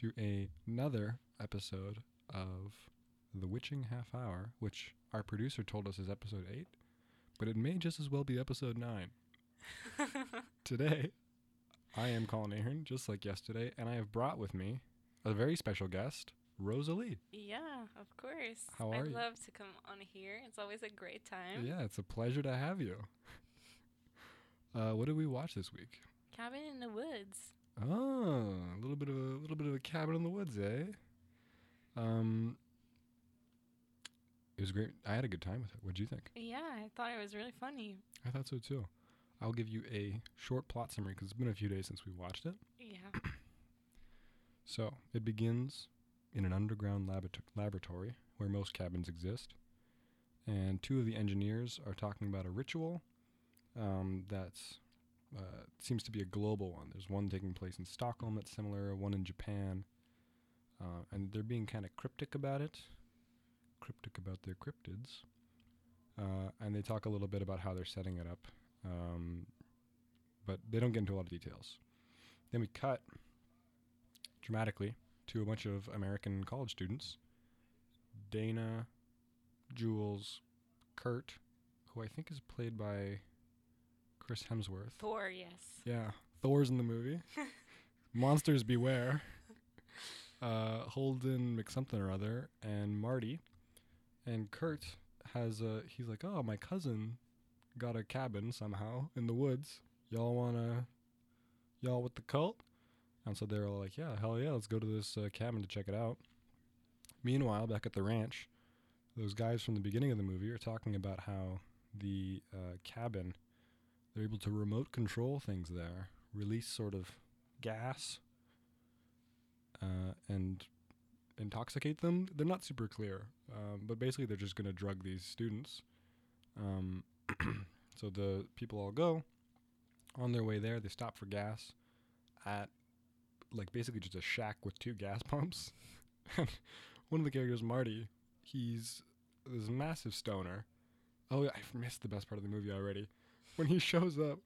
to a- another episode of The Witching Half Hour, which our producer told us is episode 8, but it may just as well be episode 9. Today, I am Colin Ahern, just like yesterday, and I have brought with me a very special guest, Rosalie. yeah, of course. How are you? love to come on here. It's always a great time. Yeah, it's a pleasure to have you. Uh, what did we watch this week? Cabin in the Woods. Oh, a little bit of a little bit of a cabin in the woods, eh? Um, it was great. I had a good time with it. What'd you think? Yeah, I thought it was really funny. I thought so too. I'll give you a short plot summary because it's been a few days since we watched it. Yeah. So it begins in an underground laborato- laboratory where most cabins exist, and two of the engineers are talking about a ritual um, that's uh, seems to be a global one. There's one taking place in Stockholm that's similar, one in Japan, uh, and they're being kind of cryptic about it, cryptic about their cryptids, uh, and they talk a little bit about how they're setting it up, um, but they don't get into a lot of details. Then we cut dramatically to a bunch of American college students Dana, Jules, Kurt, who I think is played by Chris Hemsworth. Thor, yes. Yeah, Thor's in the movie. Monsters beware. Uh, Holden McSomething or other, and Marty, and Kurt has a. He's like, oh, my cousin got a cabin somehow in the woods. Y'all wanna, y'all with the cult? And so they're all like, yeah, hell yeah, let's go to this uh, cabin to check it out. Meanwhile, back at the ranch, those guys from the beginning of the movie are talking about how the uh, cabin they're able to remote control things there, release sort of gas, uh, and intoxicate them. They're not super clear, um, but basically they're just going to drug these students. Um, so the people all go. On their way there, they stop for gas at like basically just a shack with two gas pumps. One of the characters, Marty, he's this massive stoner. Oh, I've missed the best part of the movie already when he shows up,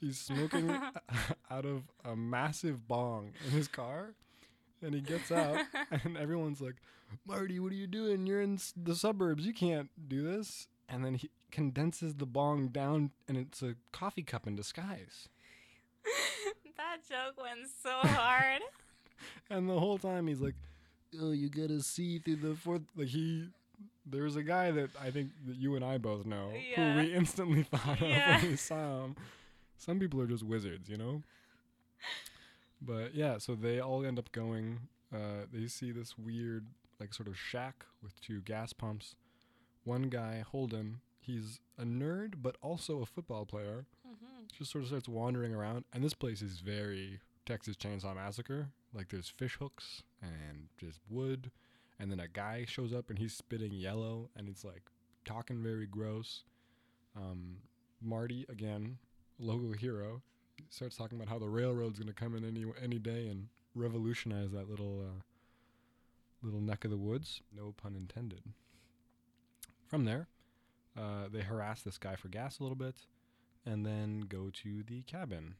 he's smoking out of a massive bong in his car. And he gets out, and everyone's like, Marty, what are you doing? You're in s- the suburbs. You can't do this. And then he condenses the bong down, and it's a coffee cup in disguise. that joke went so hard. And the whole time he's like, "Oh, you gotta see through the fourth. Like he, there's a guy that I think that you and I both know Yeah. who we instantly thought Yeah. of when we saw him. Some people are just wizards, you know. But yeah, so they all end up going. Uh, they see this weird, like, sort of shack with two gas pumps. One guy, Holden, he's a nerd but also a football player hmm just sort of starts wandering around and this place is very texas chainsaw massacre like there's fish hooks and just wood and then a guy shows up and he's spitting yellow and it's like talking very gross um, marty again local hero starts talking about how the railroad's going to come in any any day and revolutionize that little uh, little neck of the woods no pun intended from there uh, they harass this guy for gas a little bit and then go to the cabin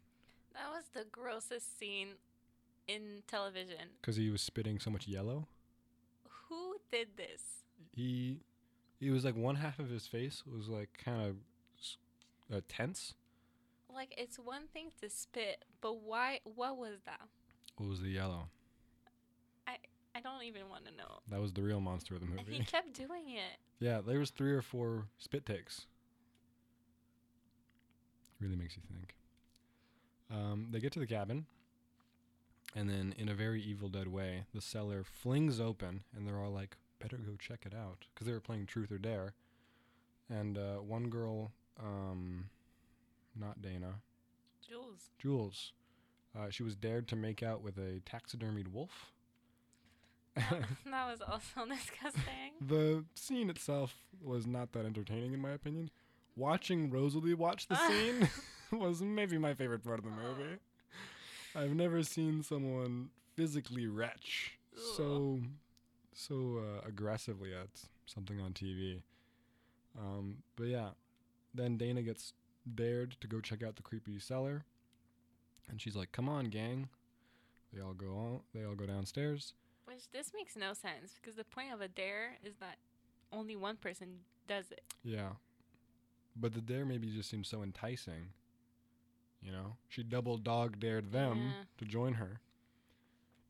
That was the grossest scene in television. because he was spitting so much yellow. Did this? He, he was like one half of his face was like kind of uh, tense. Like, it's one thing to spit, but why? What was that? What was the yellow? I I don't even want to know. That was the real monster of the movie. He kept doing it. yeah, there was three or four spit takes. Really makes you think. Um, they get to the cabin, and then in a very Evil Dead way, the cellar flings open, and they're all like, "Better go check it out," because they were playing Truth or Dare. And uh, one girl, um, not Dana, Jules. Jules, uh, she was dared to make out with a taxidermied wolf. that was also disgusting. the scene itself was not that entertaining, in my opinion. Watching Rosalie watch the scene was maybe my favorite part of the movie. I've never seen someone physically retch so so uh, aggressively at something on TV. Um, but yeah, then Dana gets dared to go check out the creepy cellar, and she's like, "Come on, gang." They all go on. They all go downstairs. Which this makes no sense because the point of a dare is that only one person does it. Yeah. But the dare maybe just seems so enticing. You know, she double dog dared them Yeah. to join her.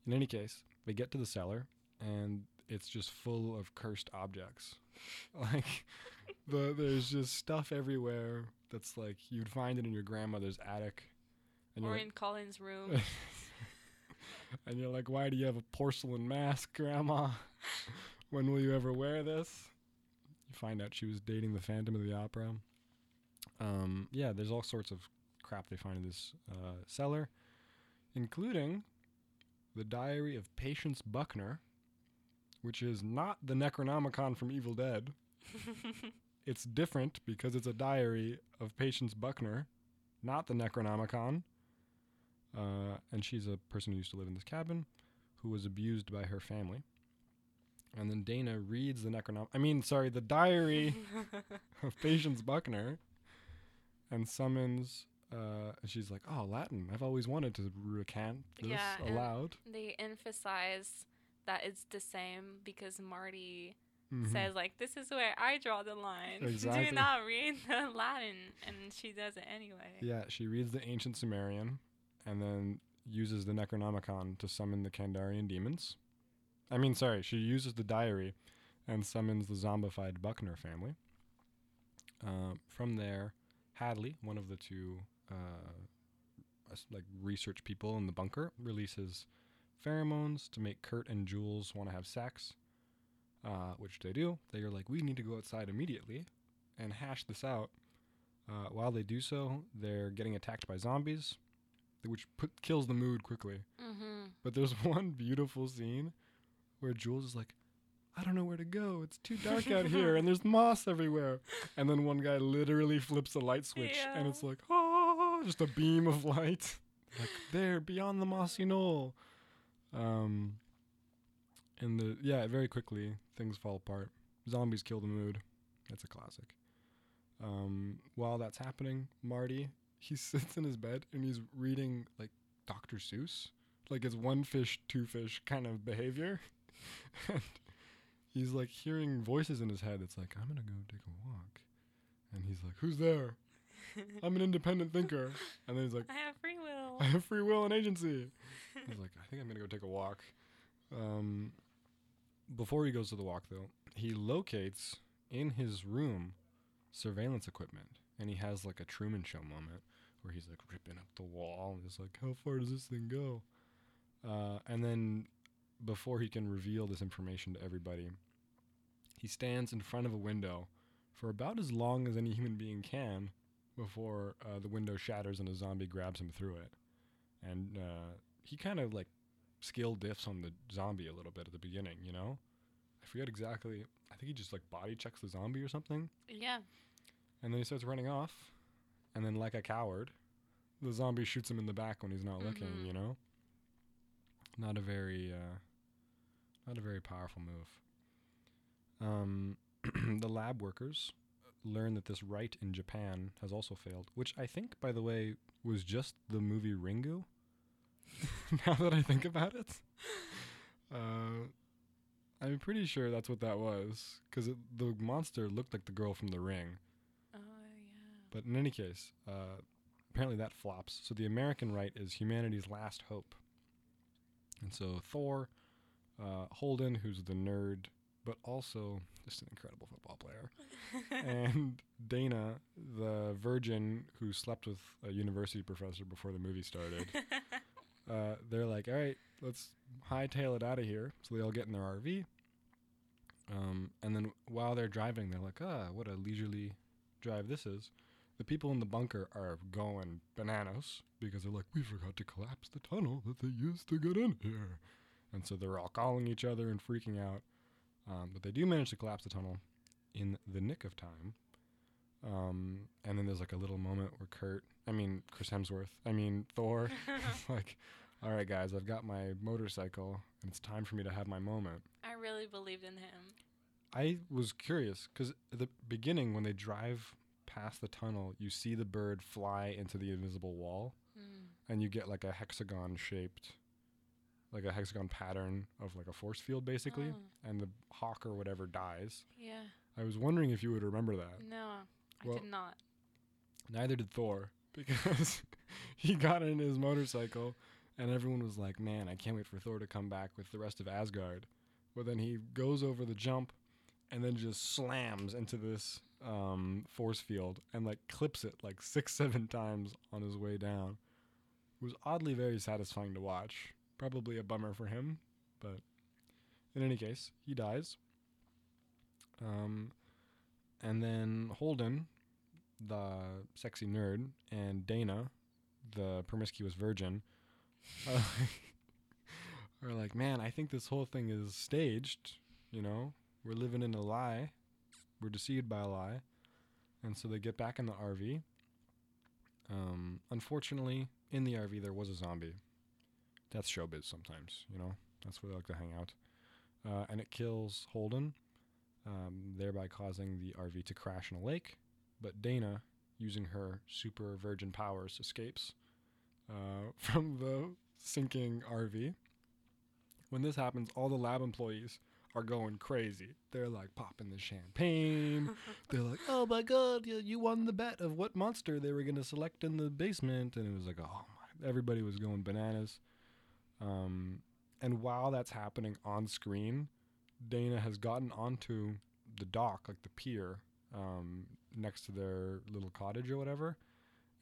In any case, they get to the cellar and it's just full of cursed objects. like the there's just stuff everywhere that's like you'd find it in your grandmother's attic. And or in Colin's room. and you're like, why do you have a porcelain mask, grandma? when will you ever wear this? You find out she was dating the Phantom of the Opera. Um, yeah, there's all sorts of crap they find in this uh, cellar, including the Diary of Patience Buckner, which is not the Necronomicon from Evil Dead. It's different because it's a diary of Patience Buckner, not the Necronomicon. Uh, and she's a person who used to live in this cabin who was abused by her family. And then Dana reads the Necronom I mean, sorry, the diary of Patience Buckner and summons uh and she's like, "Oh, Latin. I've always wanted to recant this Yeah, aloud." they emphasize that it's the same because Marty Mhm. says like this is where I draw the line. Exactly. Do not read the Latin and she does it anyway. Yeah, she reads the ancient Sumerian and then uses the Necronomicon to summon the Kandarian demons. I mean, sorry, she uses the diary and summons the zombified Buckner family. Uh, from there, Hadley, one of the two uh, like research people in the bunker, releases pheromones to make Kurt and Jules want to have sex, uh, which they do. They are like, we need to go outside immediately and hash this out. Uh, while they do so, they're getting attacked by zombies, which put, kills the mood quickly. Mm-hmm. But there's one beautiful scene where Jules is like, I don't know where to go. It's too dark out here, and there's moss everywhere. And then one guy literally flips a light switch, and it's like, oh, just a beam of light. Like, there, beyond the mossy knoll. Um, and the, yeah, very quickly, things fall apart. Zombies kill the mood. That's a classic. Um, while that's happening, Marty, he sits in his bed and he's reading, like, Dr. Seuss like it's one fish, two fish kind of behavior. and he's like hearing voices in his head. It's like, I'm going to go take a walk. And he's like, Who's there? I'm an independent thinker. And then he's like, I have free will. I have free will and agency. He's like, I think I'm going to go take a walk. Um, before he goes to the walk, though, he locates in his room surveillance equipment. And he has like a Truman Show moment where he's like ripping up the wall and he's like, How far does this thing go? Uh, and then before he can reveal this information to everybody, he stands in front of a window for about as long as any human being can before uh, the window shatters and a zombie grabs him through it. And uh, he kind of like skill diffs on the zombie a little bit at the beginning, you know? I forget exactly. I think he just like body checks the zombie or something. yeah. And then he starts running off. And then, like a coward, the zombie shoots him in the back when he's not looking, Mhm. you know? Not a very, uh, not a very powerful move. Um, the lab workers learn that this rite in Japan has also failed, which I think, by the way, was just the movie Ringu. now that I think about it. Uh, I'm pretty sure that's what that was, because the monster looked like the girl from The Ring. Oh yeah. But in any case, uh, apparently that flops. So the American right is humanity's last hope. And so Thor, uh, Holden, who's the nerd, but also just an incredible football player, and Dana, the virgin who slept with a university professor before the movie started. uh, they're like, all right, let's hightail it out of here. So they all get in their RV. Um, and then while they're driving, they're like, ah, what a leisurely drive this is. The people in the bunker are going bananas because they're like, we forgot to collapse the tunnel that they used to get in here. And so they're all calling each other and freaking out. Um, but they do manage to collapse the tunnel in the nick of time. Um, and then there's like a little moment where Kurt, I mean, Chris Hemsworth, I mean, Thor, like, all right, guys, I've got my motorcycle and it's time for me to have my moment. I really believed in him. I was curious because at the beginning, when they drive past the tunnel, you see the bird fly into the invisible wall, Mm. and you get like a hexagon shaped like a hexagon pattern of like a force field basically, Oh, and the hawk or whatever dies. yeah. I was wondering if you would remember that. No, I Well- did not. Neither did Thor because he got in his motorcycle and everyone was like, "Man, I can't wait for Thor to come back with the rest of Asgard." But then he goes over the jump and then just slams into this um, force field and like clips it like six, seven times on his way down. It was oddly very satisfying to watch. Probably a bummer for him, but in any case, he dies. Um, and then Holden, the sexy nerd, and Dana, the promiscuous virgin, are like, are like, man, I think this whole thing is staged. You know, we're living in a lie. We're deceived by a lie. And so they get back in the RV. Um, unfortunately, in the RV, there was a zombie. That's showbiz sometimes, you know? That's where they like to hang out. Uh, and it kills Holden, um, thereby causing the RV to crash in a lake. But Dana, using her super virgin powers, escapes uh, from the sinking RV. When this happens, all the lab employees are going crazy. They're like popping the champagne. They're like, "Oh my god, you, you won the bet of what monster they were going to select in the basement." And it was like, "Oh my!" Everybody was going bananas. Um, and while that's happening on screen, Dana has gotten onto the dock, like the pier, um, next to their little cottage or whatever.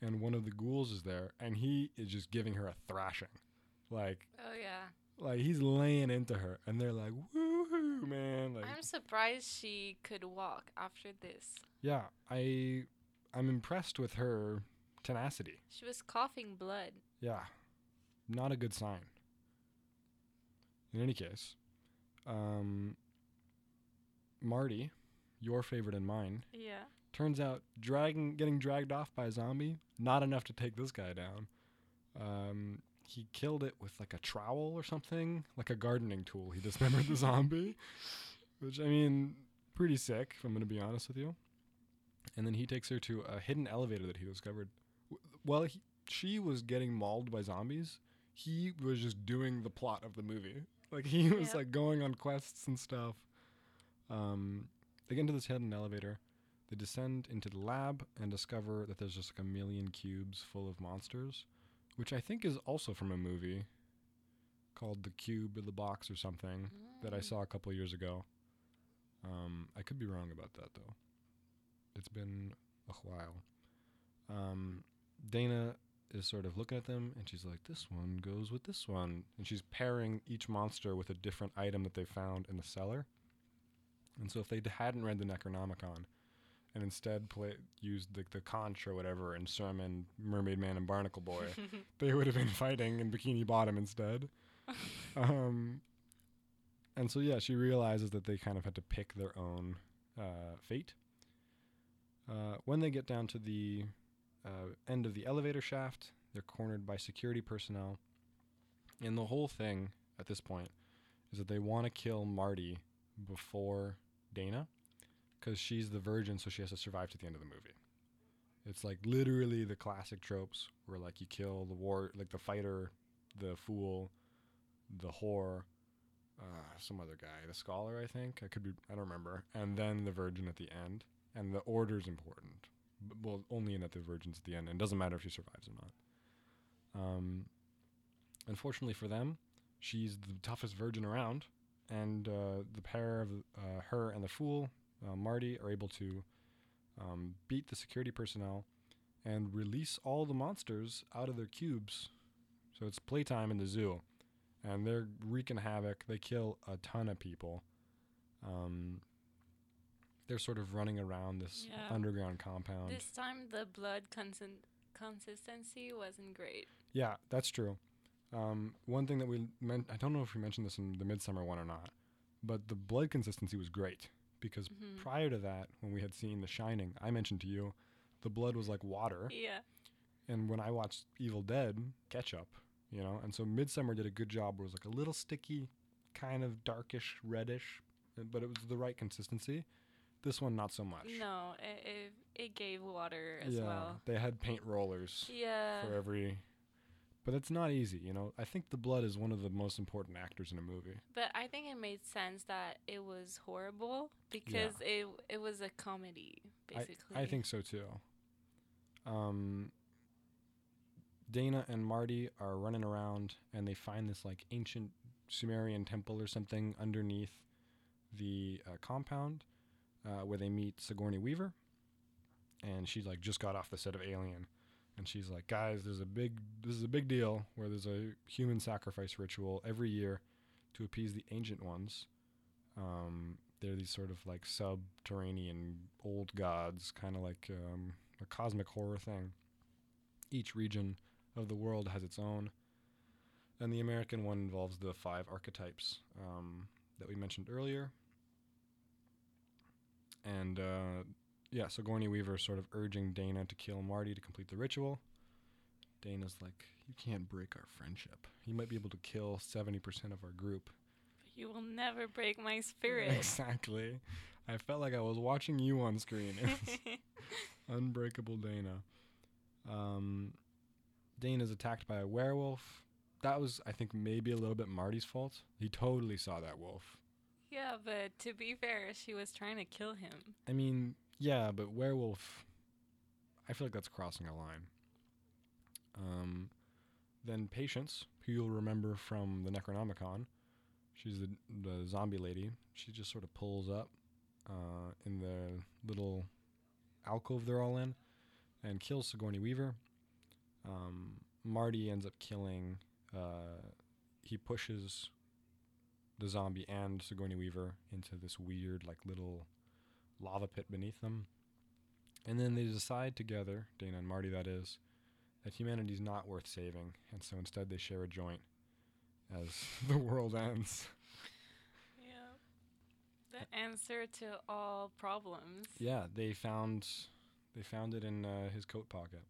And one of the ghouls is there, and he is just giving her a thrashing, like, Oh yeah. like he's laying into her, and they're like, "Woohoo, man!" Like, I'm surprised she could walk after this. yeah, I, I'm impressed with her tenacity. She was coughing blood. Yeah, not a good sign. In any case, um, Marty, your favorite and mine, Yeah. turns out dragging, getting dragged off by a zombie, not enough to take this guy down. Um, he killed it with like a trowel or something, like a gardening tool. He dismembered the zombie, which I mean, pretty sick. If I'm gonna be honest with you. And then he takes her to a hidden elevator that he discovered. W- While he, she was getting mauled by zombies, he was just doing the plot of the movie. Like he was Yep. like going on quests and stuff. Um, they get into this hidden elevator. They descend into the lab and discover that there's just like a million cubes full of monsters, which I think is also from a movie called The Cube in the Box or something that I Mm. saw a couple years ago. Um, I could be wrong about that though. It's been a while. Um, Dana is sort of looking at them and she's like, "This one goes with this one," and she's pairing each monster with a different item that they found in the cellar. And so, if they hadn't read the Necronomicon and instead play used the, the conch or whatever and Sermon, Mermaid Man, and Barnacle Boy, they would have been fighting in Bikini Bottom instead. um, and so yeah, she realizes that they kind of had to pick their own uh, fate. Uh, when they get down to the uh, end of the elevator shaft, they're cornered by security personnel, and the whole thing at this point is that they want to kill Marty before Dana, because she's the virgin, so she has to survive to the end of the movie. It's like literally the classic tropes where like you kill the war, like the fighter, the fool, the whore, uh, some other guy, the scholar, I think. I could be, I don't remember. And then the virgin at the end. And the order's important. B- well, only in that the virgin's at the end. And it doesn't matter if she survives or not. Um, unfortunately for them, she's the toughest virgin around. And uh, the pair of uh, her and the fool, uh, Marty, are able to um, beat the security personnel and release all the monsters out of their cubes. So it's playtime in the zoo and they're wreaking havoc. They kill a ton of people. Um, they're sort of running around this Yeah. underground compound. This time the blood consistency wasn't great. yeah, that's true. Um, one thing that we meant, I don't know if we mentioned this in the Midsommar one or not, but the blood consistency was great because Mhm. prior to that, when we had seen The Shining, I mentioned to you, the blood was like water. Yeah. And when I watched Evil Dead, ketchup, you know, and so Midsommar did a good job where it was like a little sticky, kind of darkish, reddish, uh, but it was the right consistency. This one, not so much. No, it, it, it gave water as yeah, well. they had paint rollers Yeah. for every. But it's not easy. You know, I think the blood is one of the most important actors in a movie. But I think it made sense that it was horrible because it it was a comedy basically. I, I think so too. Um, Dana and Marty are running around and they find this like ancient Sumerian temple or something underneath the uh, compound uh, where they meet Sigourney Weaver. And she's like just got off the set of Alien, and she's like, "Guys, there's a big this is a big deal where there's a human sacrifice ritual every year to appease the ancient ones. Um, they're these sort of like subterranean old gods, kind of like um, a cosmic horror thing. Each region of the world has its own, and the American one involves the five archetypes um, that we mentioned earlier. And uh, yeah, so Sigourney Weaver is sort of urging Dana to kill Marty to complete the ritual. Dana's like, You can't break our friendship. You might be able to kill 70% of our group. You will never break my spirit. exactly. I felt like I was watching you on screen. Unbreakable Dana. Um, Dana's attacked by a werewolf. That was, I think, maybe a little bit Marty's fault. He totally saw that wolf. yeah, but to be fair, she was trying to kill him. I mean, yeah, but werewolf. I feel like that's crossing a line. Um, then Patience, who you'll remember from the Necronomicon, she's the the zombie lady. She just sort of pulls up uh, in the little alcove they're all in, and kills Sigourney Weaver. Um, Marty ends up killing. Uh, he pushes the zombie and Sigourney Weaver into this weird, like little lava pit beneath them. And then they decide together, Dana and Marty, that is, that humanity's not worth saving, and so instead they share a joint as the world ends. Yeah. The answer to all problems. Yeah, they found they found it in uh, his coat pocket.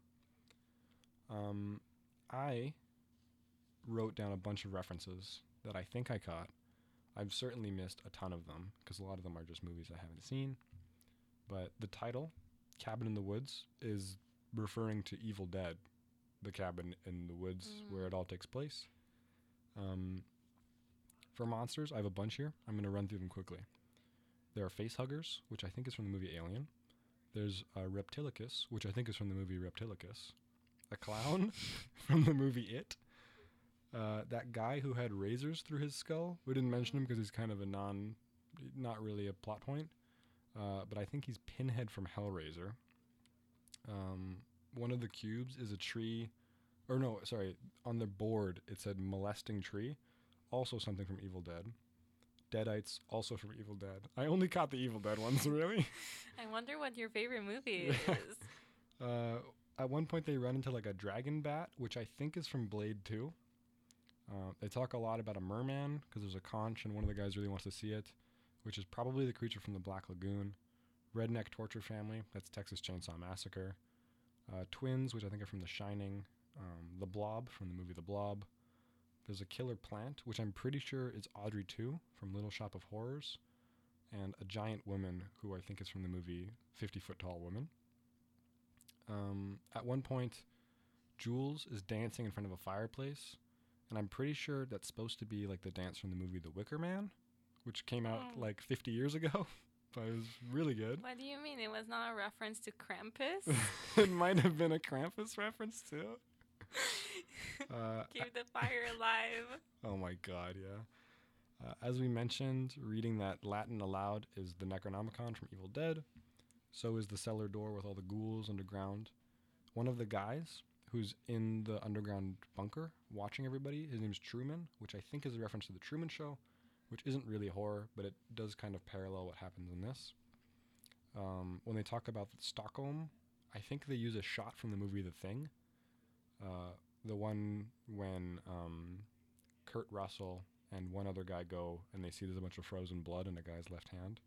Um, I wrote down a bunch of references that I think I caught. I've certainly missed a ton of them because a lot of them are just movies I haven't seen. But the title, Cabin in the Woods, is referring to Evil Dead, the cabin in the woods where it all takes place. Um, for monsters, I have a bunch here. I'm going to run through them quickly. There are face huggers, which I think is from the movie Alien. There's a Reptilicus, which I think is from the movie Reptilicus. A clown from the movie It. Uh, that guy who had razors through his skull. We didn't mention him because he's kind of a non, not really a plot point. Uh, but I think he's Pinhead from Hellraiser. Um, one of the cubes is a tree, or no, sorry, on the board it said molesting tree, also something from Evil Dead. Deadites, also from Evil Dead. I only caught the Evil Dead ones, really. I wonder what your favorite movie is. Uh, at one point, they run into like a dragon bat, which I think is from Blade 2. Uh, they talk a lot about a merman because there's a conch and one of the guys really wants to see it, which is probably the creature from the Black Lagoon. Redneck Torture Family, that's Texas Chainsaw Massacre. Uh, twins, which I think are from The Shining. Um, the Blob from the movie The Blob. There's a killer plant, which I'm pretty sure is Audrey 2 from Little Shop of Horrors. And a giant woman, who I think is from the movie 50 Foot Tall Woman. Um, at one point, Jules is dancing in front of a fireplace, and I'm pretty sure that's supposed to be like the dance from the movie The Wicker Man, which came out like 50 years ago, but it was really good. what do you mean? It was not a reference to Krampus? it might have been a Krampus reference too. Uh, Keep the fire alive. oh my god, yeah. Uh, as we mentioned, reading that Latin aloud is the Necronomicon from Evil Dead. So is the cellar door with all the ghouls underground. One of the guys who's in the underground bunker watching everybody, his name's Truman, which I think is a reference to the Truman Show, which isn't really horror, but it does kind of parallel what happens in this. Um, when they talk about Stockholm, I think they use a shot from the movie The Thing. Uh, the one when um, Kurt Russell and one other guy go and they see there's a bunch of frozen blood in a guy's left hand.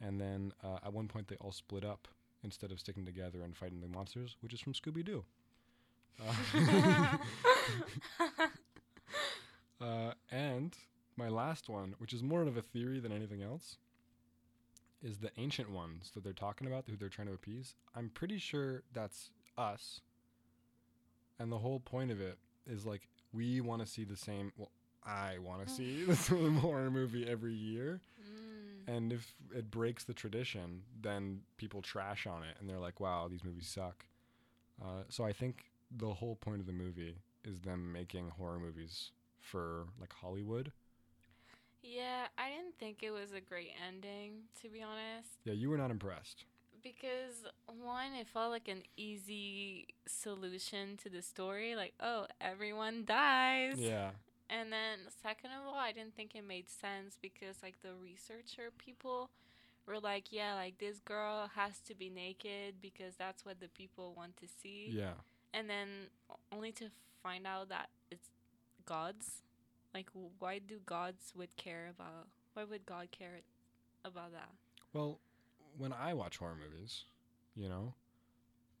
And then uh, at one point they all split up instead of sticking together and fighting the monsters, which is from Scooby Doo. Uh, uh, and my last one, which is more of a theory than anything else, is the ancient ones that they're talking about, who they're trying to appease. I'm pretty sure that's us. And the whole point of it is like we want to see the same. Well, I want to see the same horror movie every year. Mm. And if it breaks the tradition, then people trash on it and they're like, wow, these movies suck. Uh, so I think the whole point of the movie is them making horror movies for like Hollywood. Yeah, I didn't think it was a great ending, to be honest. Yeah, you were not impressed. Because one, it felt like an easy solution to the story, like, oh, everyone dies. Yeah. And then second of all, I didn't think it made sense because like the researcher people were like, yeah, like this girl has to be naked because that's what the people want to see. Yeah. And then only to find out that it's gods. Like why do gods would care about why would God care about that? Well, when I watch horror movies, you know,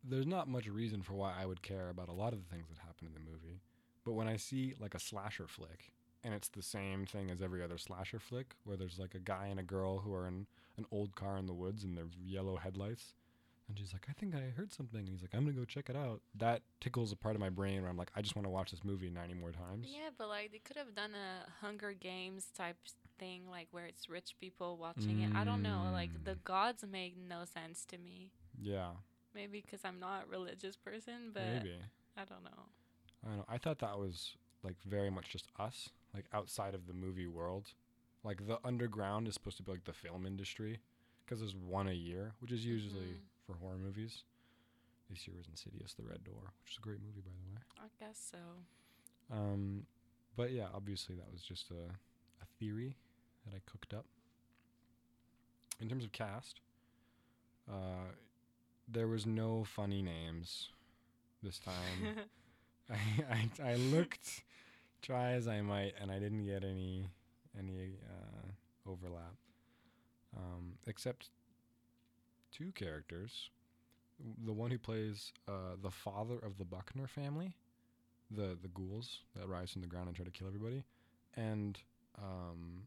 there's not much reason for why I would care about a lot of the things that happen in the movie. But when I see like a slasher flick and it's the same thing as every other slasher flick where there's like a guy and a girl who are in an old car in the woods and their yellow headlights and she's like, I think I heard something and he's like, I'm gonna go check it out. That tickles a part of my brain where I'm like, I just want to watch this movie ninety more times. Yeah, but like they could have done a Hunger Games type thing, like where it's rich people watching it. I don't know. Like the Mm. gods make no sense to me. Yeah. Maybe because I'm not a religious person, but Maybe. I don't know. I don't know. I thought that was like very much just us, like outside of the movie world. Like the underground is supposed to be like the film industry because there's one a year, which is usually Mhm. For horror movies. This year was Insidious: The Red Door, which is a great movie, by the way. I guess so. Um, but yeah, obviously that was just a, a theory that I cooked up. In terms of cast, uh, there was no funny names this time. I, I I looked, try as I might, and I didn't get any any uh, overlap, um, except two characters. The one who plays uh, the father of the Buckner family, the the ghouls that rise from the ground and try to kill everybody, and um,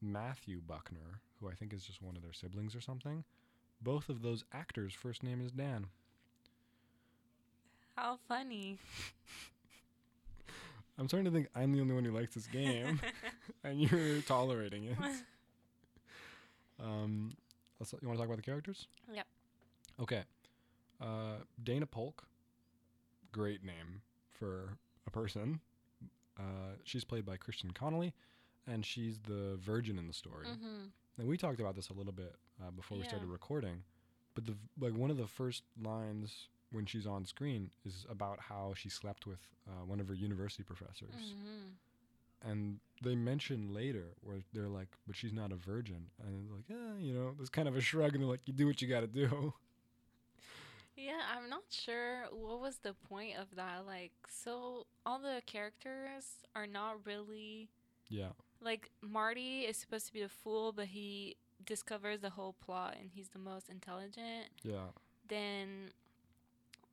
Matthew Buckner, who I think is just one of their siblings or something. Both of those actors' first name is Dan. How funny. I'm starting to think I'm the only one who likes this game, and you're tolerating it. Um, let's, you want to talk about the characters? Yep. Okay. Uh, Dana Polk, great name for a person. Uh, she's played by Kristen Connolly, and she's the virgin in the story. hmm And we talked about this a little bit uh, before we started recording, but the like one of the first lines when she's on screen is about how she slept with uh, one of her university professors, hmm and they mention later where they're like, "But she's not a virgin," and it's like, "Yeah, you know," there's kind of a shrug, and they're like, "You do what you got to do." Yeah, I'm not sure what was the point of that. Like, so all the characters are not really yeah, like Marty is supposed to be the fool, but he discovers the whole plot and he's the most intelligent. yeah, Then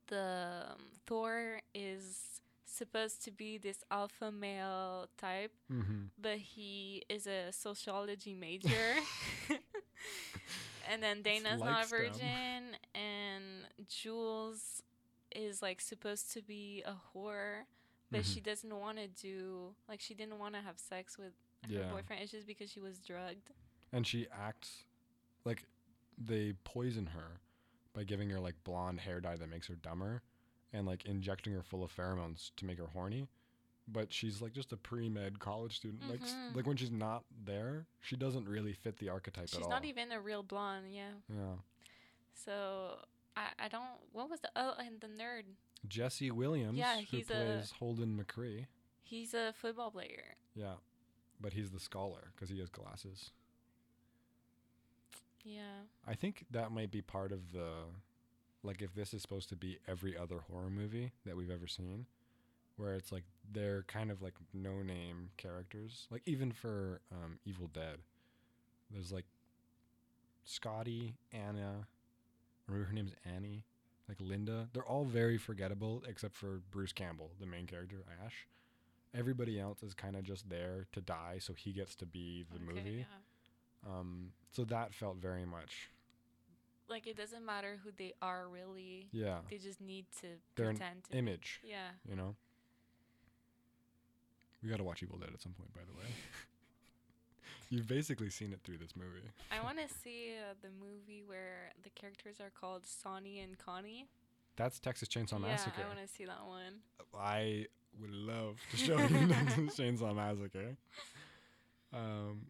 the um, Thor is supposed to be this alpha male type, mm-hmm. but he is a sociology major. and then Dana's not a virgin, and Jules is like supposed to be a whore, but Mhm. she doesn't want to do like she didn't want to have sex with her Yeah. boyfriend. It's just because she was drugged. and she acts like they poison her by giving her like blonde hair dye that makes her dumber and like injecting her full of pheromones to make her horny but she's like just a pre-med college student like s- Mhm. like when she's not there she doesn't really fit the archetype She's at all She's not even a real blonde, yeah. yeah So I I don't. What was the oh and the nerd? jesse williams Yeah, who he's a- plays holden mccree He's a football player. yeah but he's the scholar because he has glasses Yeah. I think that might be part of the like if this is supposed to be every other horror movie that we've ever seen where it's like they're kind of like no name characters like even for um, Evil Dead there's like Scotty Anna remember her name's Annie? Like Linda? They're all very forgettable except for Bruce Campbell the main character Ash. Everybody else is kind of just there to die so he gets to be the Okay, movie. yeah. um, so that felt very much Like it doesn't matter who they are really. yeah They just need to They're an pretend to. be- image, Yeah. you know. We gotta watch Evil Dead at some point, by the way. You've basically seen it through this movie. I want to see uh, the movie where the characters are called Sonny and Connie. That's Texas Chainsaw yeah, Massacre. I want to see that one. I would love to show you Texas Chainsaw Massacre. Um,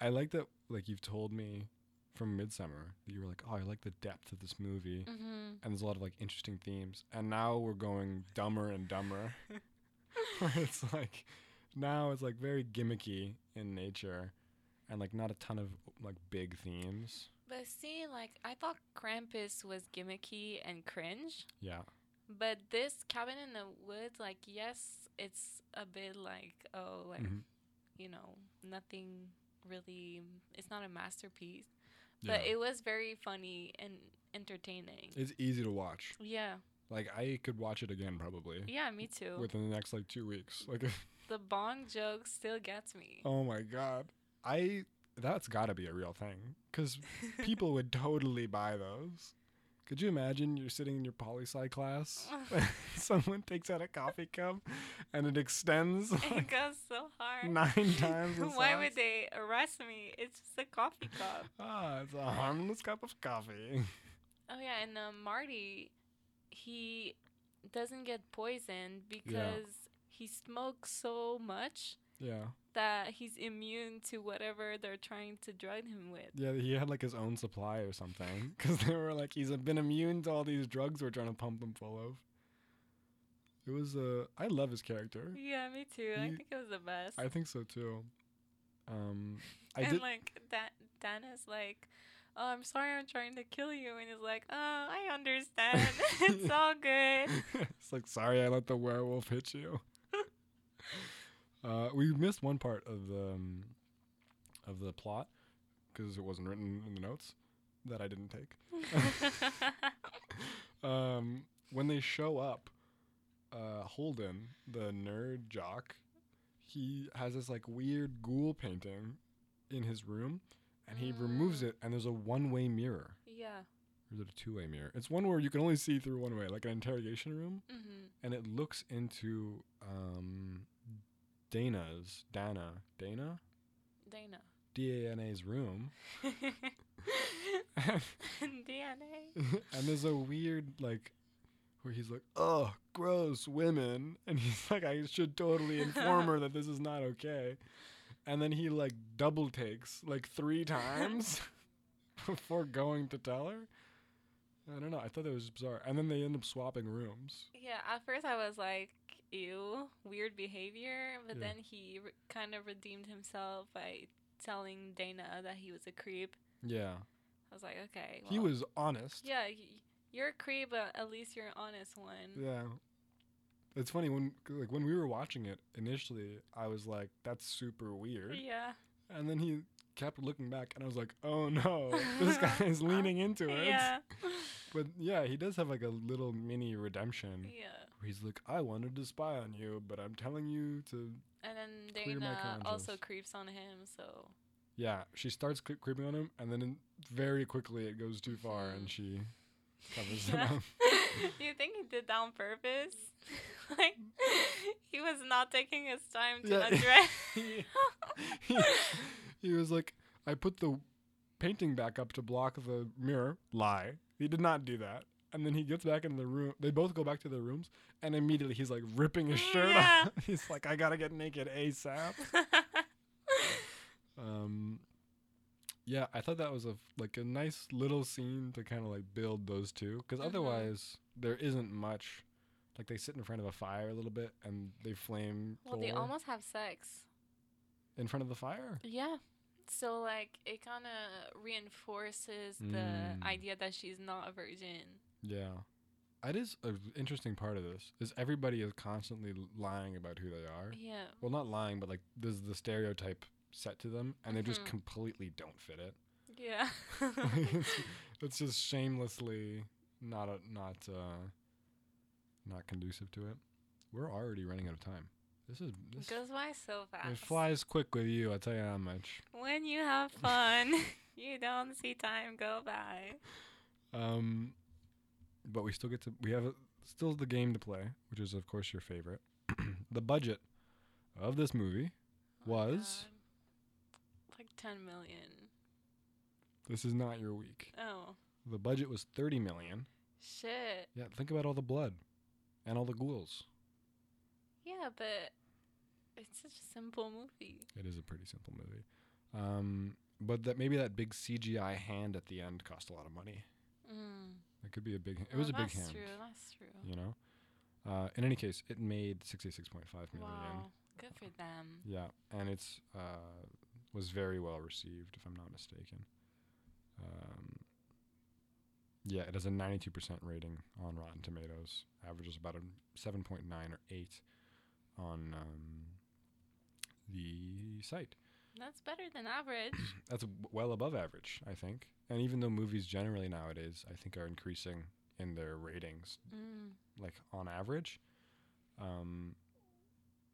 I like that. Like you've told me from Midsommar that you were like, "Oh, I like the depth of this movie." Mm-hmm. and there's a lot of like interesting themes. And now we're going dumber and dumber. It's like now it's like very gimmicky in nature and like not a ton of like big themes. But see, like I thought Krampus was gimmicky and cringe, Yeah. but this Cabin in the Woods, like yes, it's a bit like oh, like Mhm. you know, nothing really. It's not a masterpiece, yeah. but it was very funny and entertaining. it's easy to watch. yeah, Like I could watch it again probably yeah, me too. within the next like 2 weeks. Like the bong joke still gets me. oh my god. I that's got to be a real thing cuz people would totally buy those. Could you imagine you're sitting in your poli sci class, and someone takes out a coffee cup, and it extends it goes so hard. nine times Why size? would they arrest me? It's just a coffee cup. Ah, it's a harmless cup of coffee. Oh yeah, and um, Marty, he doesn't get poisoned because he smokes so much Yeah, that he's immune to whatever they're trying to drug him with. yeah. He had like his own supply or something, because they were like he's been immune to all these drugs we're trying to pump him full of. It was uh, I love his character. Yeah, me too. I think it was the best. I think so too. Um, I and did. like that, Dan is like, "Oh, I'm sorry, I'm trying to kill you," and he's like, "Oh, I understand. it's all good." it's like sorry I let the werewolf hit you. Uh, we missed one part of the um, of the plot because it wasn't written in the notes that I didn't take. Um, when they show up, uh, Holden, the nerd jock, he has this like weird ghoul painting in his room, and he removes Mm. it, and there's a one-way mirror. yeah. Or is it a two-way mirror? It's one where you can only see through one way, like an interrogation room, Mhm. and it looks into um, Dana's Dana Dana Dana. D A N A's room, DNA. and there's a weird like where he's like, "Oh, gross women," and he's like, "I should totally inform her that this is not okay," and then he like double takes like three times before going to tell her. I don't know. I thought that was bizarre, and then they end up swapping rooms. Yeah, at first I was like, ew, weird behavior. But Yeah. then he re- kind of redeemed himself by telling Dana that he was a creep. Yeah, I was like, okay. he was honest. Yeah, y- you're a creep, but at least you're an honest one. Yeah. It's funny when like when we were watching it initially, I was like, "That's super weird," Yeah. and then he kept looking back, and I was like, "Oh no, this guy is uh, leaning into it." Yeah. But yeah, he does have like a little mini redemption yeah. Where he's like, "I wanted to spy on you, but I'm telling you to." And then Dana also creeps on him, so. Yeah, she starts cre- creeping on him, and then in- very quickly it goes too far, and she covers Yeah. up. You think he did that on purpose? like, he was not taking his time to Yeah. undress. he, he, he was like, I put the painting back up to block the mirror. Lie. He did not do that. And then he gets back in the room. They both go back to their rooms, and immediately he's like ripping his shirt Yeah. off. He's like, I gotta get naked ASAP. Um, yeah, I thought that was a like a nice little scene to kind of like build those two, because Mhm. otherwise there isn't much. Like they sit in front of a fire a little bit, and they flame well, they almost have sex. in front of the fire. Yeah. So like it kind of reinforces the Mm. idea that she's not a virgin. Yeah. That is an interesting part of this. Is everybody is constantly lying about who they are. Yeah. Well, not lying, but like there's the stereotype set to them, and they just Mhm. completely don't fit it. Yeah. it's, it's just shamelessly not a, not uh, not conducive to it. We're already running out of time. This is this. Goes by so fast. It flies quick with you. I'll tell you how much. When you have fun, you don't see time go by. Um, but we still get to we have a, still the game to play, which is of course your favorite. the budget of this movie Oh was- like 10 million. this is not your week. Oh, The budget was 30 million. shit. Yeah, think about all the blood and all the ghouls. Yeah, but it's such a simple movie. It is a pretty simple movie. Um, but that maybe that big CGI hand at the end cost a lot of money. Mm. It could be a big. It Well, was a big hand. that's true. That's true. You know. Uh, in any case, it made sixty-six point five million. Wow, good for them. Yeah, and it's uh, was very well received, if I'm not mistaken. Um, yeah, it has a 92% rating on Rotten Tomatoes. Averages about a 7.9 or 8 on um, the site. That's better than average. That's well above average, I think. And even though movies generally nowadays, I think, are increasing in their ratings, mm. like on average, um,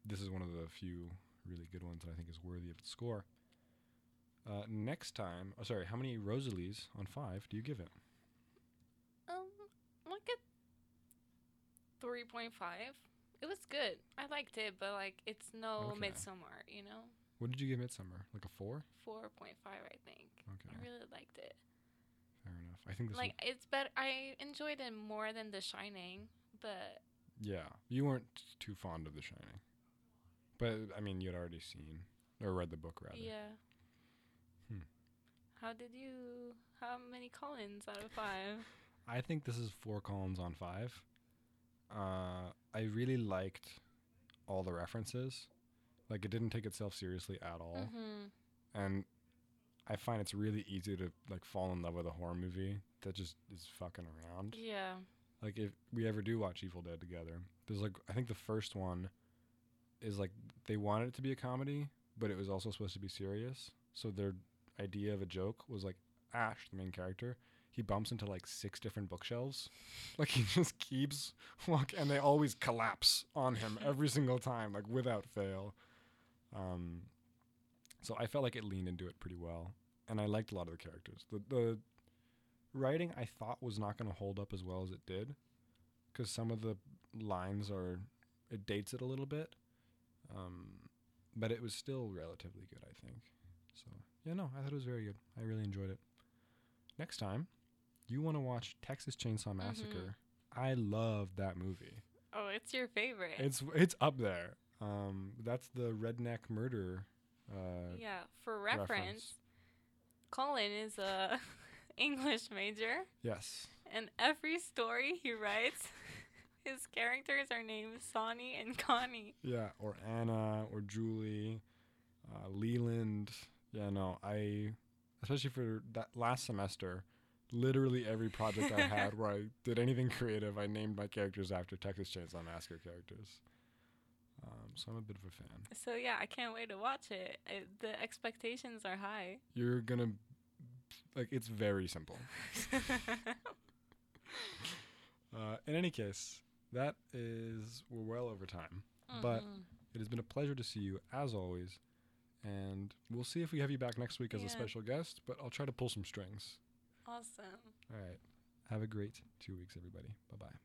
this is one of the few really good ones that I think is worthy of its score. Uh, next time, oh, sorry, how many Rosalies on five do you give it? Um, like a three point five. It was good. I liked it, but like it's no Okay. Midsommar, you know. What did you give Midsommar? Like a four? Four point five, I think. Okay, I really liked it. fair enough. I think this. Like it's better. I enjoyed it more than The Shining, but yeah, you weren't too fond of The Shining, but I mean, you had already seen or read the book rather. yeah. Hmm. How did you? How many Collins out of five? I think this is four Collins on five. Uh, I really liked all the references. Like it didn't take itself seriously at all, Mm-hmm. and I find it's really easy to like fall in love with a horror movie that just is fucking around. Yeah. Like if we ever do watch Evil Dead together, there's like I think the first one is like they wanted it to be a comedy, but it was also supposed to be serious. So their idea of a joke was like Ash, the main character, he bumps into like six different bookshelves. Like he just keeps walk and they always collapse on him every single time, like without fail. Um so I felt like it leaned into it pretty well. And I liked a lot of the characters. The the writing I thought was not going to hold up as well as it did because some of the lines are it dates it a little bit um, but it was still relatively good i think so yeah no i thought it was very good i really enjoyed it next time you want to watch texas chainsaw massacre i love that movie Oh, it's your favorite. it's it's up there um, that's the redneck murder uh, yeah. For reference, reference. Colin is a English major, yes and every story he writes, his characters are named Sonny and Connie. Yeah, or Anna or Julie, uh, Leland. Yeah, no, I especially for that last semester, literally every project I had where I did anything creative, I named my characters after Texas Chainsaw Massacre characters. Um, so I'm a bit of a fan. So yeah, I can't wait to watch it. it the expectations are high. You're gonna like it's very simple. Uh, in any case, that is we're well over time. But- Mhm. It has been a pleasure to see you as always, and we'll see if we have you back next week as Yeah. a special guest. But I'll try to pull some strings. awesome. All right. Have a great two weeks, everybody. Bye bye.